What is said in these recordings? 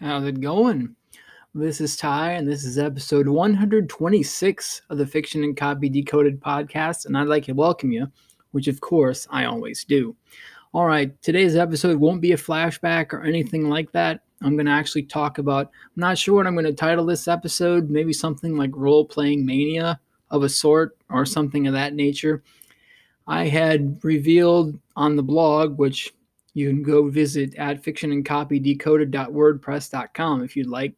How's it going? This is Ty, and this is episode 126 of the Fiction and Copy Decoded podcast, and I'd like to welcome you, which of course I always do. All right, today's episode won't be a flashback or anything like that. I'm going to actually talk about, I'm not sure what I'm going to title this episode, maybe something like role playing mania of a sort or something of that nature. I had revealed on the blog, which you can go visit at fictionandcopydecoded.wordpress.com if you'd like,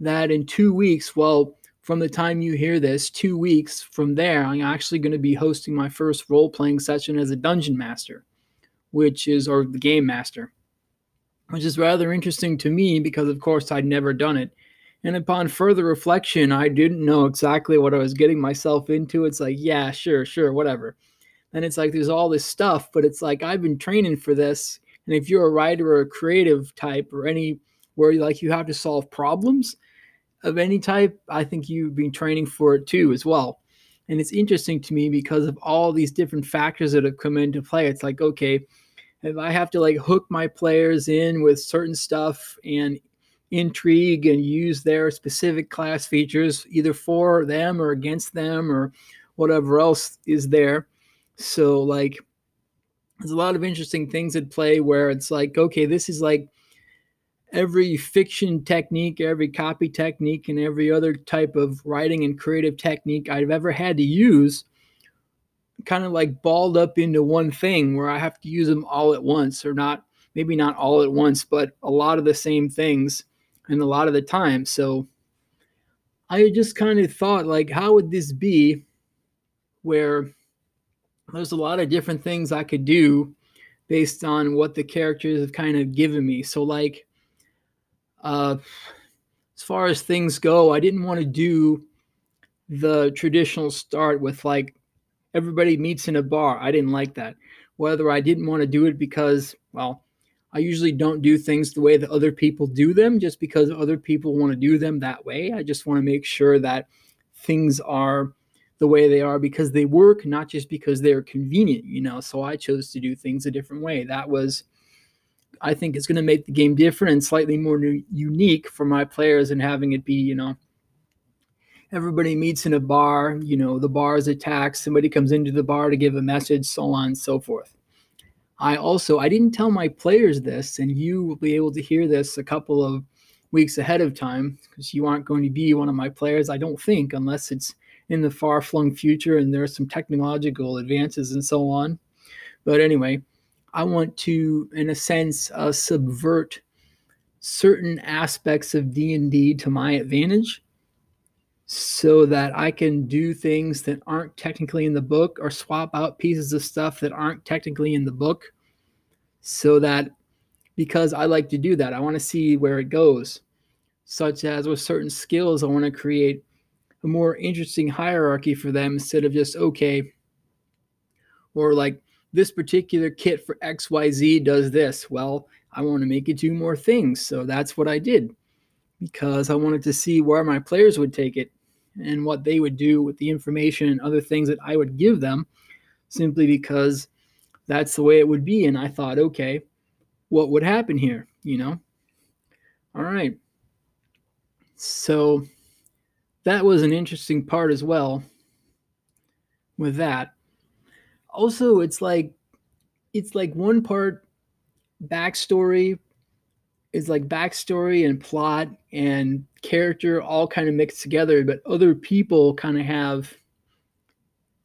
that in two weeks, well, from the time you hear this, two weeks from there, I'm actually going to be hosting my first role playing session as a dungeon master, which is, or the game master, which is rather interesting to me because, of course, I'd never done it. And upon further reflection, I didn't know exactly what I was getting myself into. It's like, yeah, sure, sure, whatever. And it's like there's all this stuff, but it's like I've been training for this. And if you're a writer or a creative type or any where like you have to solve problems of any type, I think you've been training for it too as well. And it's interesting to me because of all these different factors that have come into play. It's like, okay, if I have to like hook my players in with certain stuff and intrigue and use their specific class features either for them or against them or whatever else is there. So like there's a lot of interesting things at play where it's like, okay, this is like every fiction technique, every copy technique, and every other type of writing and creative technique I've ever had to use kind of like balled up into one thing where I have to use them all at once, or not, maybe not all at once, but a lot of the same things and a lot of the time. So I just kind of thought, like, how would this be where there's a lot of different things I could do based on what the characters have kind of given me. So, like, uh, as far as things go, I didn't want to do the traditional start with like everybody meets in a bar. I didn't like that. Whether I didn't want to do it because, well, I usually don't do things the way that other people do them just because other people want to do them that way. I just want to make sure that things are the way they are because they work, not just because they're convenient, you know. So I chose to do things a different way. That was, I think, is going to make the game different and slightly more new, unique for my players and having it be, you know, everybody meets in a bar, you know, the bar is attacked, somebody comes into the bar to give a message, so on and so forth. I also I didn't tell my players this, and you will be able to hear this a couple of weeks ahead of time because you aren't going to be one of my players, I don't think, unless it's in the far flung future and there are some technological advances and so on. But anyway, I want to, in a sense, uh, subvert certain aspects of D&D to my advantage so that I can do things that aren't technically in the book or swap out pieces of stuff that aren't technically in the book so that because I like to do that, I want to see where it goes. Such as with certain skills, I want to create a more interesting hierarchy for them instead of just okay or like this particular kit for xyz does this. Well i want to make it do more things. So that's what i did because i wanted to see where my players would take it and what they would do with the information and other things that i would give them simply because that's the way it would be. And i thought okay what would happen here? You know? All right. So that was an interesting part as well with that. Also, it's like it's like one part backstory is like backstory and plot and character all kind of mixed together, but other people kind of have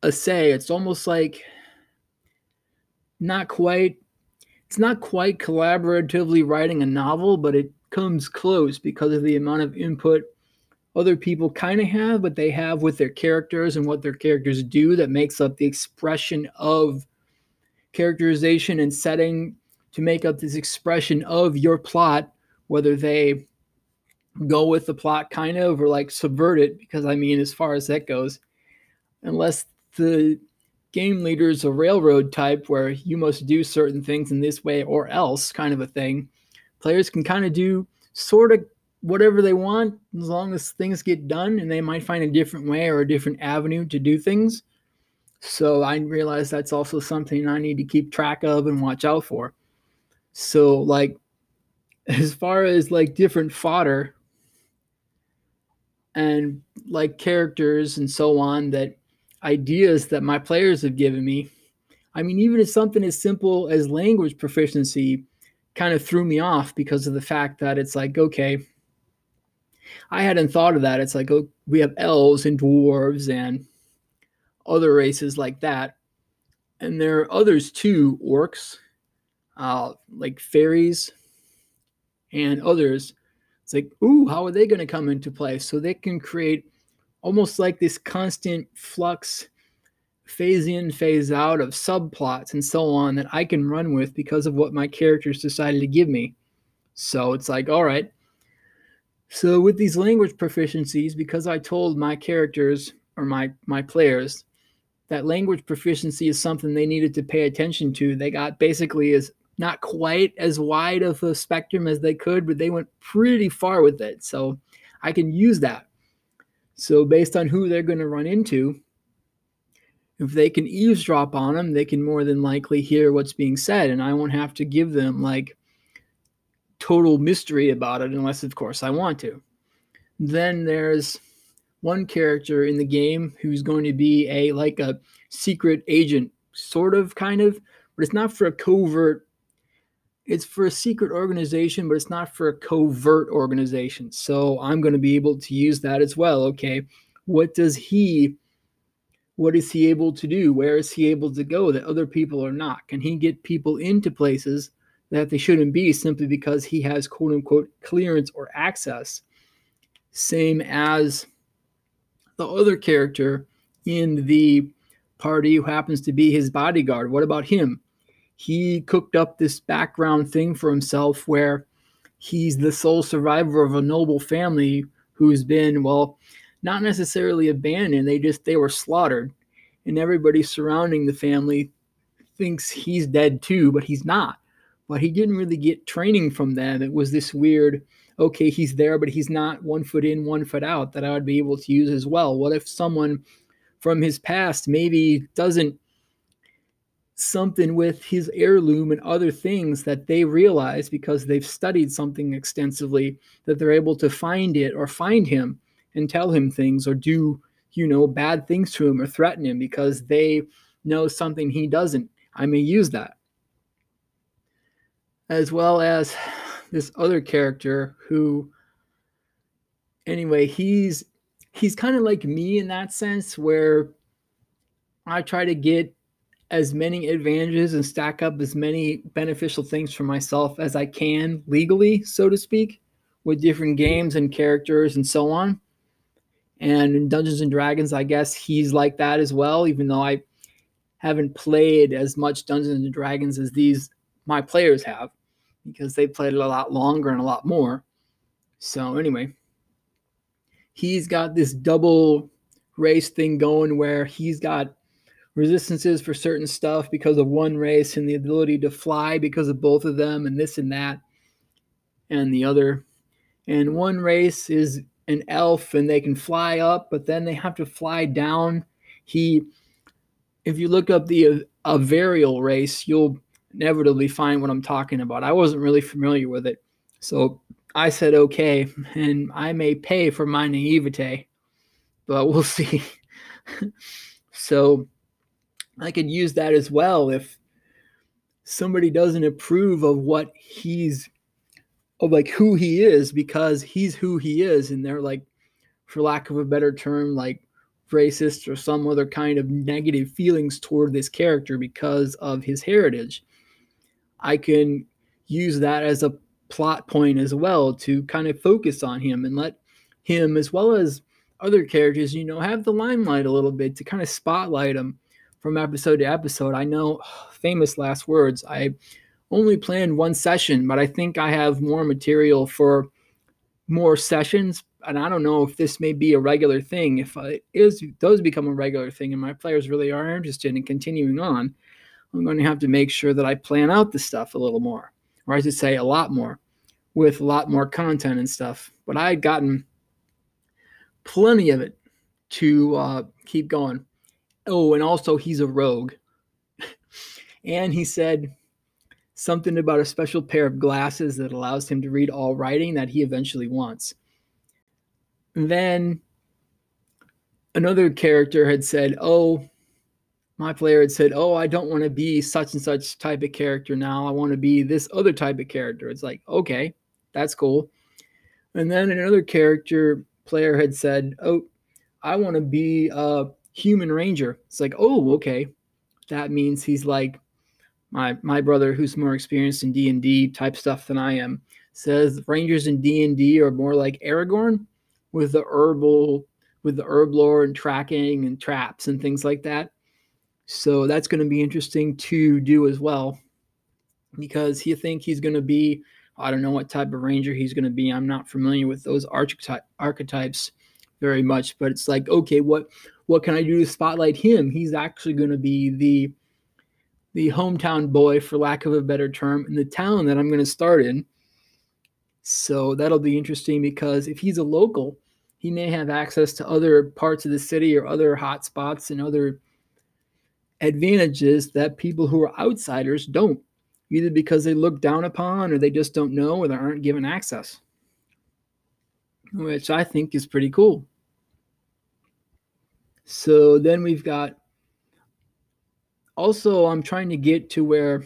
a say. It's almost like not quite it's not quite collaboratively writing a novel, but it comes close because of the amount of input other people kind of have, but they have with their characters and what their characters do that makes up the expression of characterization and setting to make up this expression of your plot, whether they go with the plot kind of or like subvert it, because I mean, as far as that goes, unless the game leader is a railroad type where you must do certain things in this way or else kind of a thing, players can kind of do sort of whatever they want as long as things get done and they might find a different way or a different avenue to do things. So i realize that's also something i need to keep track of and watch out for. So like as far as like different fodder and like characters and so on that ideas that my players have given me i mean even if something as simple as language proficiency kind of threw me off because of the fact that it's like okay i hadn't thought of that it's like oh, we have elves and dwarves and other races like that and there are others too orcs uh, like fairies and others. It's like, ooh, how are they going to come into play? So they can create almost like this constant flux, phase in, phase out of subplots and so on that I can run with because of what my characters decided to give me. So it's like, all right. So with these language proficiencies, because I told my characters or my my players that language proficiency is something they needed to pay attention to, they got basically as not quite as wide of a spectrum as they could, but they went pretty far with it. So I can use that. So based on who they're going to run into, if they can eavesdrop on them, they can more than likely hear what's being said, and I won't have to give them like total mystery about it unless, of course, I want to. Then there's one character in the game who's going to be a like a secret agent, sort of, kind of, but it's not for a covert it's for a secret organization, but it's not for a covert organization. So I'm going to be able to use that as well. Okay, what does he, what is he able to do? Where is he able to go that other people are not? Can he get people into places that they shouldn't be simply because he has quote unquote clearance or access? Same as the other character in the party who happens to be his bodyguard. What about him? he cooked up this background thing for himself where he's the sole survivor of a noble family who's been well not necessarily abandoned they just they were slaughtered and everybody surrounding the family thinks he's dead too but he's not but he didn't really get training from them. It was this weird okay he's there but he's not one foot in one foot out that i would be able to use as well. What if someone from his past maybe doesn't something with his heirloom and other things that they realize because they've studied something extensively that they're able to find it or find him and tell him things or do you know bad things to him or threaten him because they know something he doesn't. I may use that as well as this other character who anyway he's he's kind of like me in that sense where i try to get as many advantages and stack up as many beneficial things for myself as I can legally, so to speak, with different games and characters and so on. And in Dungeons and Dragons, I guess he's like that as well, even though I haven't played as much Dungeons and Dragons as these my players have, because they played it a lot longer and a lot more. So anyway, he's got this double race thing going where he's got resistances for certain stuff because of one race and the ability to fly because of both of them and this and that and the other. And one race is an elf and they can fly up, but then they have to fly down. He, if you look up the uh, Avariel race, you'll inevitably find what I'm talking about. I wasn't really familiar with it. So I said okay, and I may pay for my naivete, but we'll see. so I could use that as well if somebody doesn't approve of what he's of like who he is because he's who he is and they're like for lack of a better term like racist or some other kind of negative feelings toward this character because of his heritage i can use that as a plot point as well to kind of focus on him and let him as well as other characters you know have the limelight a little bit to kind of spotlight him from episode to episode. I know famous last words. I only planned one session, but I think I have more material for more sessions. And I don't know if this may be a regular thing. If it is does become a regular thing, and my players really are interested in continuing on, I'm going to have to make sure that I plan out the stuff a little more, or I should say a lot more, with a lot more content and stuff. But I had gotten plenty of it to uh, keep going. Oh, and also he's a rogue. and he said something about a special pair of glasses that allows him to read all writing that he eventually wants. And then another character had said, Oh, my player had said, Oh, I don't want to be such and such type of character now. I want to be this other type of character. It's like, okay, that's cool. And then another character player had said, Oh, I want to be a human ranger. It's like, oh, okay. That means he's like my my brother who's more experienced in D&D type stuff than I am. Says rangers in D&D are more like Aragorn with the herbal with the herb lore and tracking and traps and things like that. So that's going to be interesting to do as well because he think he's going to be I don't know what type of ranger he's going to be. I'm not familiar with those archetype, archetypes very much, but it's like, okay, what what can I do to spotlight him? He's actually going to be the the hometown boy, for lack of a better term, in the town that I'm going to start in. So that'll be interesting because if he's a local, he may have access to other parts of the city or other hot spots and other advantages that people who are outsiders don't, either because they look down upon or they just don't know or they aren't given access, which I think is pretty cool. So then we've got also I'm trying to get to where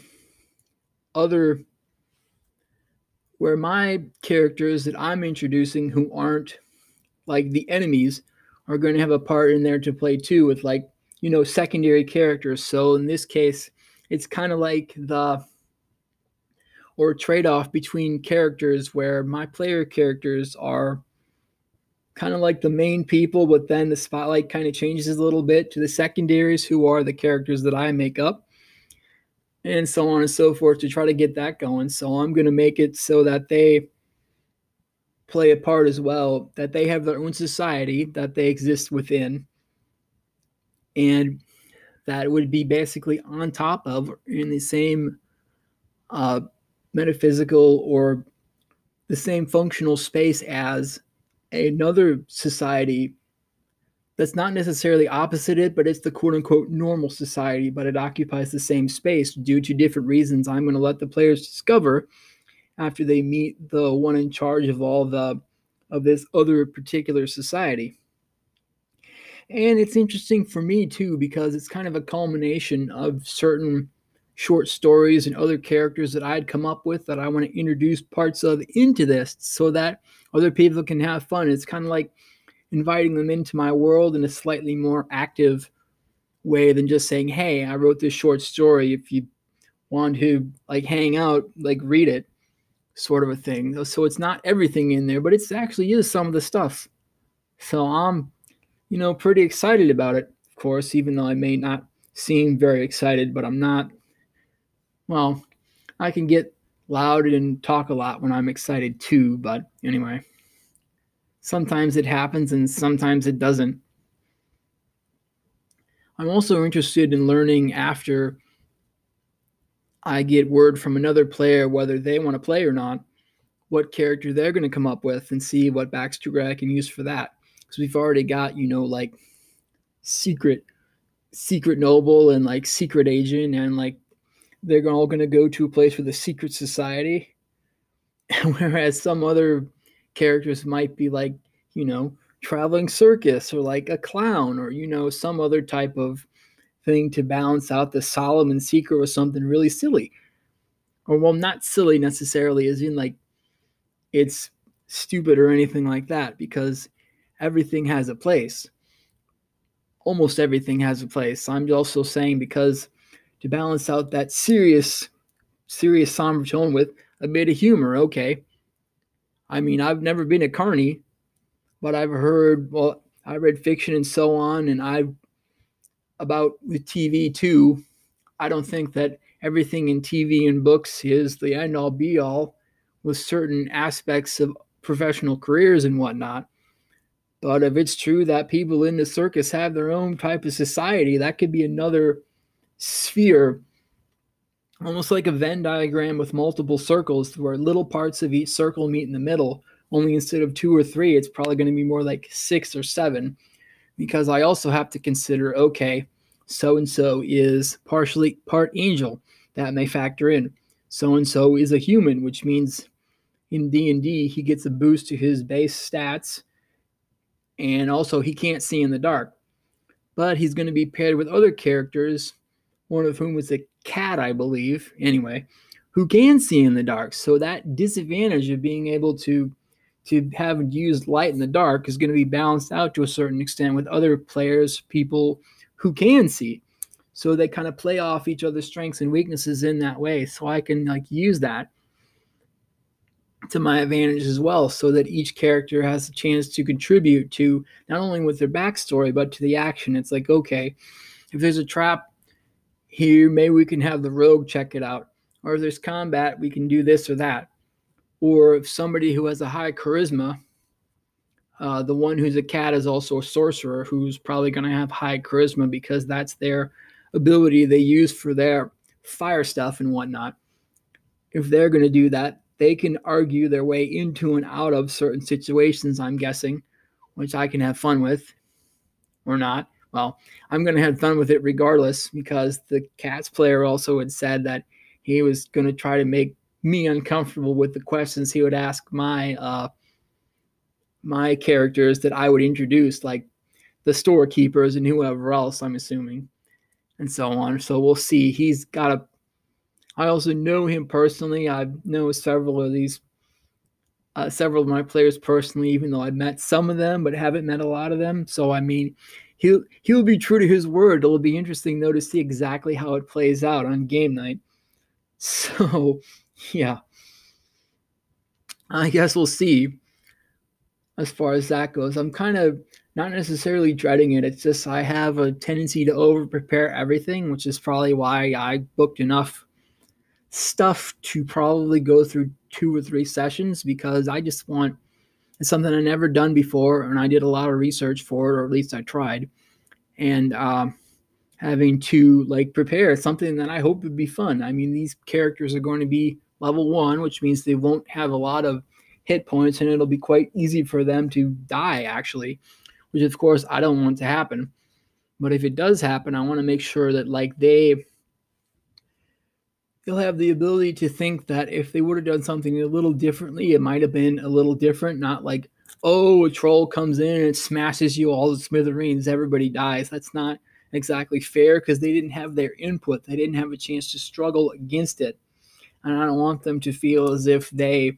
other where my characters that I'm introducing who aren't like the enemies are going to have a part in there to play too with like you know secondary characters. So in this case, it's kind of like the or trade-off between characters where my player characters are kind of like the main people, but then the spotlight kind of changes a little bit to the secondaries, who are the characters that I make up, and so on and so forth to try to get that going. So I'm going to make it so that they play a part as well, that they have their own society that they exist within, and that would be basically on top of in the same uh, metaphysical or the same functional space as another society that's not necessarily opposite it, but it's the quote unquote normal society, but it occupies the same space due to different reasons I'm going to let the players discover after they meet the one in charge of all the of this other particular society. And it's interesting for me too because it's kind of a culmination of certain short stories and other characters that I'd come up with that I want to introduce parts of into this so that other people can have fun. It's kind of like inviting them into my world in a slightly more active way than just saying, "Hey, I wrote this short story. If you want to like hang out, like read it." Sort of a thing. So it's not everything in there, but it's actually is some of the stuff. So I'm, you know, pretty excited about it. Of course, even though I may not seem very excited, but I'm not. Well, I can get loud and talk a lot when I'm excited too. But anyway, sometimes it happens and sometimes it doesn't. I'm also interested in learning after I get word from another player whether they want to play or not, what character they're going to come up with and see what backstory I can use for that. Because we've already got, you know, like secret secret noble and like secret agent and like they're all going to go to a place with a secret society. Whereas some other characters might be like you know traveling circus or like a clown or you know some other type of thing to balance out the solomon secret or something really silly. Or well not silly necessarily as in like it's stupid or anything like that because everything has a place almost everything has a place i'm also saying because to balance out that serious, serious somber tone with a bit of humor. Okay. I mean, I've never been a carny, but I've heard, well, I read fiction and so on, and I've about with TV too. I don't think that everything in TV and books is the end all be all with certain aspects of professional careers and whatnot. But if it's true that people in the circus have their own type of society, that could be another sphere, almost like a Venn diagram with multiple circles where little parts of each circle meet in the middle. Only instead of two or three, it's probably going to be more like six or seven because I also have to consider okay, so and so is partially part angel. That may factor in. so and so is a human, which means in D&D he gets a boost to his base stats and also he can't see in the dark. But he's going to be paired with other characters, one of whom is a cat, I believe, anyway, who can see in the dark. So that disadvantage of being able to to have used light in the dark is going to be balanced out to a certain extent with other players, people who can see. So they kind of play off each other's strengths and weaknesses in that way. So I can like use that to my advantage as well, so that each character has a chance to contribute to not only with their backstory but to the action. It's like, okay, if there's a trap here, maybe we can have the rogue check it out. Or if there's combat, we can do this or that or if somebody who has a high charisma, uh, the one who's a cat is also a sorcerer who's probably going to have high charisma because that's their ability they use for their fire stuff and whatnot. If they're going to do that, they can argue their way into and out of certain situations, I'm guessing, which I can have fun with or not. Well, I'm going to have fun with it regardless because the Cats player also had said that he was going to try to make me uncomfortable with the questions he would ask my uh, my characters that I would introduce, like the storekeepers and whoever else. I'm assuming, and so on. So we'll see. He's got a. I also know him personally. I know several of these, uh, several of my players personally, even though I've met some of them, but haven't met a lot of them. So I mean, he'll he'll be true to his word. It'll be interesting though to see exactly how it plays out on game night. So yeah. I guess we'll see as far as that goes. I'm kind of not necessarily dreading it. It's just I have a tendency to over prepare everything, which is probably why I booked enough stuff to probably go through two or three sessions because I just want it's something I never done before, and I did a lot of research for it, or at least I tried. And uh, having to like prepare something that I hope would be fun. I mean, these characters are going to be level one, which means they won't have a lot of hit points and it'll be quite easy for them to die, actually, which of course I don't want to happen. But if it does happen, I want to make sure that like they they'll have the ability to think that if they would have done something a little differently, it might have been a little different, not like, oh, a troll comes in and smashes you all to smithereens, everybody dies. That's not exactly fair because they didn't have their input. They didn't have a chance to struggle against it and I don't want them to feel as if they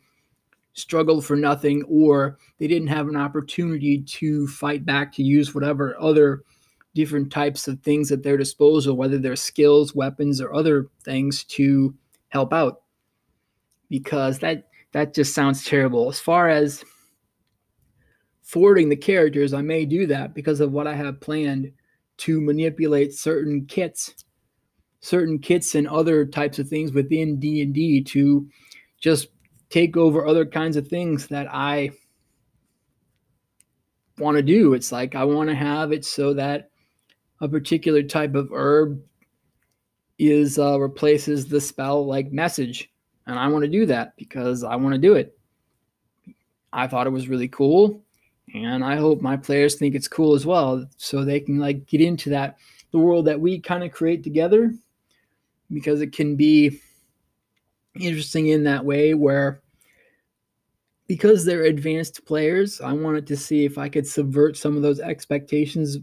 struggled for nothing or they didn't have an opportunity to fight back to use whatever other different types of things at their disposal, whether they're skills, weapons, or other things to help out. Because that that just sounds terrible. As far as forwarding the characters, I may do that because of what I have planned to manipulate certain kits certain kits and other types of things within D&D to just take over other kinds of things that I want to do. It's like I want to have it so that a particular type of herb is uh, replaces the spell like message, and I want to do that because I want to do it. I thought it was really cool, and I hope my players think it's cool as well, so they can like get into that the world that we kind of create together because it can be interesting in that way where because they're advanced players, I wanted to see if I could subvert some of those expectations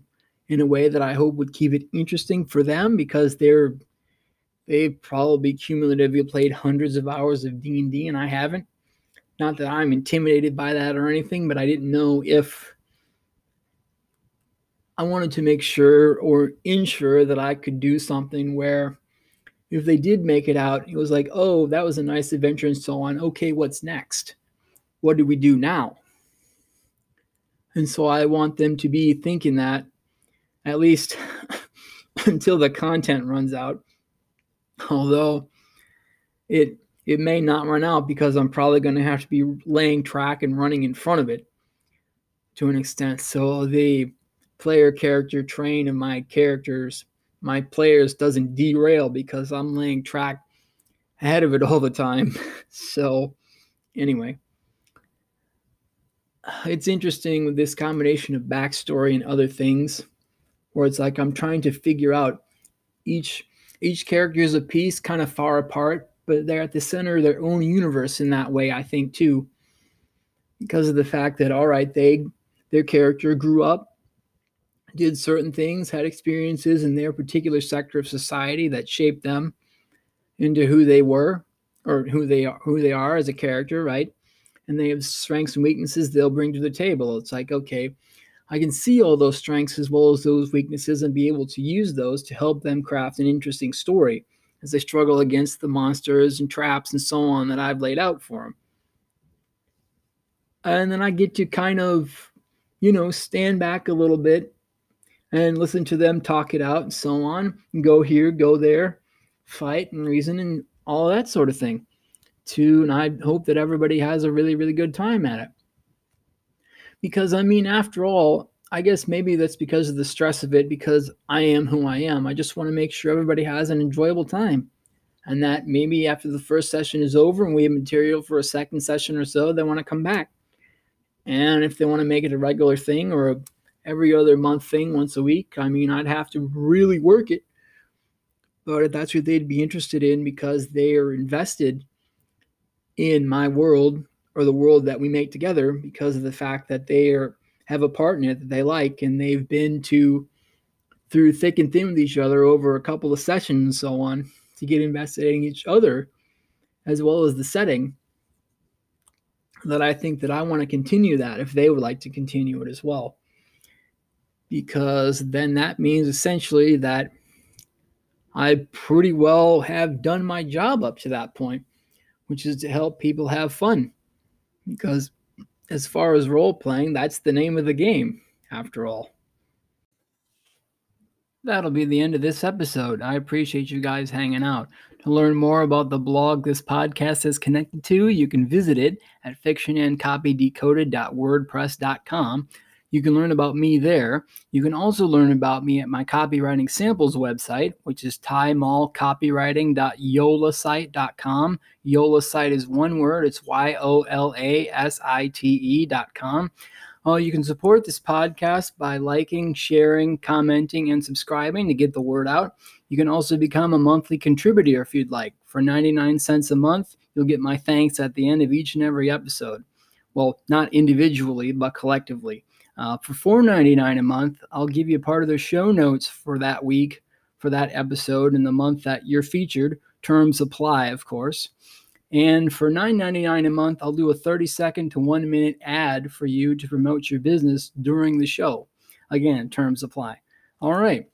in a way that I hope would keep it interesting for them because they're they've probably cumulatively played hundreds of hours of D&D and I haven't. Not that I'm intimidated by that or anything, but I didn't know if I wanted to make sure or ensure that I could do something where if they did make it out, it was like, oh, that was a nice adventure and so on. Okay, what's next? What do we do now? And so I want them to be thinking that at least until the content runs out. Although it it may not run out because I'm probably going to have to be laying track and running in front of it to an extent. So the player character train of my characters my players doesn't derail because I'm laying track ahead of it all the time. so, anyway, it's interesting with this combination of backstory and other things where it's like I'm trying to figure out each each character is a piece kind of far apart, but they're at the center of their own universe in that way, I think, too. Because of the fact that, all right, they their character grew up, did certain things, had experiences in their particular sector of society that shaped them into who they were or who they are who they are as a character, right? And they have strengths and weaknesses they'll bring to the table. It's like, okay, I can see all those strengths as well as those weaknesses and be able to use those to help them craft an interesting story as they struggle against the monsters and traps and so on that I've laid out for them. And then I get to kind of, you know, stand back a little bit and listen to them talk it out and so on, and go here, go there, fight and reason and all that sort of thing. To and I hope that everybody has a really, really good time at it. Because I mean, after all, I guess maybe that's because of the stress of it, because I am who I am. I just want to make sure everybody has an enjoyable time. And that maybe after the first session is over and we have material for a second session or so, they want to come back. And if they want to make it a regular thing or a every other month thing once a week, I mean, I'd have to really work it. But that's what they'd be interested in because they are invested in my world or the world that we make together because of the fact that they are have a part in it that they like and they've been to through thick and thin with each other over a couple of sessions and so on to get invested in each other as well as the setting. That I think that I want to continue that if they would like to continue it as well. Because then that means essentially that I pretty well have done my job up to that point, which is to help people have fun because as far as role playing, that's the name of the game, after all. That'll be the end of this episode. I appreciate you guys hanging out. To learn more about the blog this podcast is connected to, you can visit it at fictionandcopydecoded.wordpress.com. You can learn about me there. You can also learn about me at my copywriting samples website, which is tymallcopywriting.yolasite.com. Yolasite is one word, it's Y O L A S I T E.com. Uh, you can support this podcast by liking, sharing, commenting, and subscribing to get the word out. You can also become a monthly contributor if you'd like. For 99 cents a month, you'll get my thanks at the end of each and every episode. Well, not individually, but collectively. Uh, for $4.99 a month, I'll give you part of the show notes for that week, for that episode, in the month that you're featured. Terms apply, of course. And for $9.99 a month, I'll do a 30 second to one minute ad for you to promote your business during the show. Again, terms apply. All right.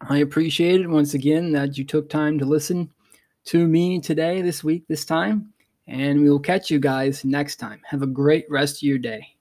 I appreciate it once again that you took time to listen to me today, this week, this time. And we will catch you guys next time. Have a great rest of your day.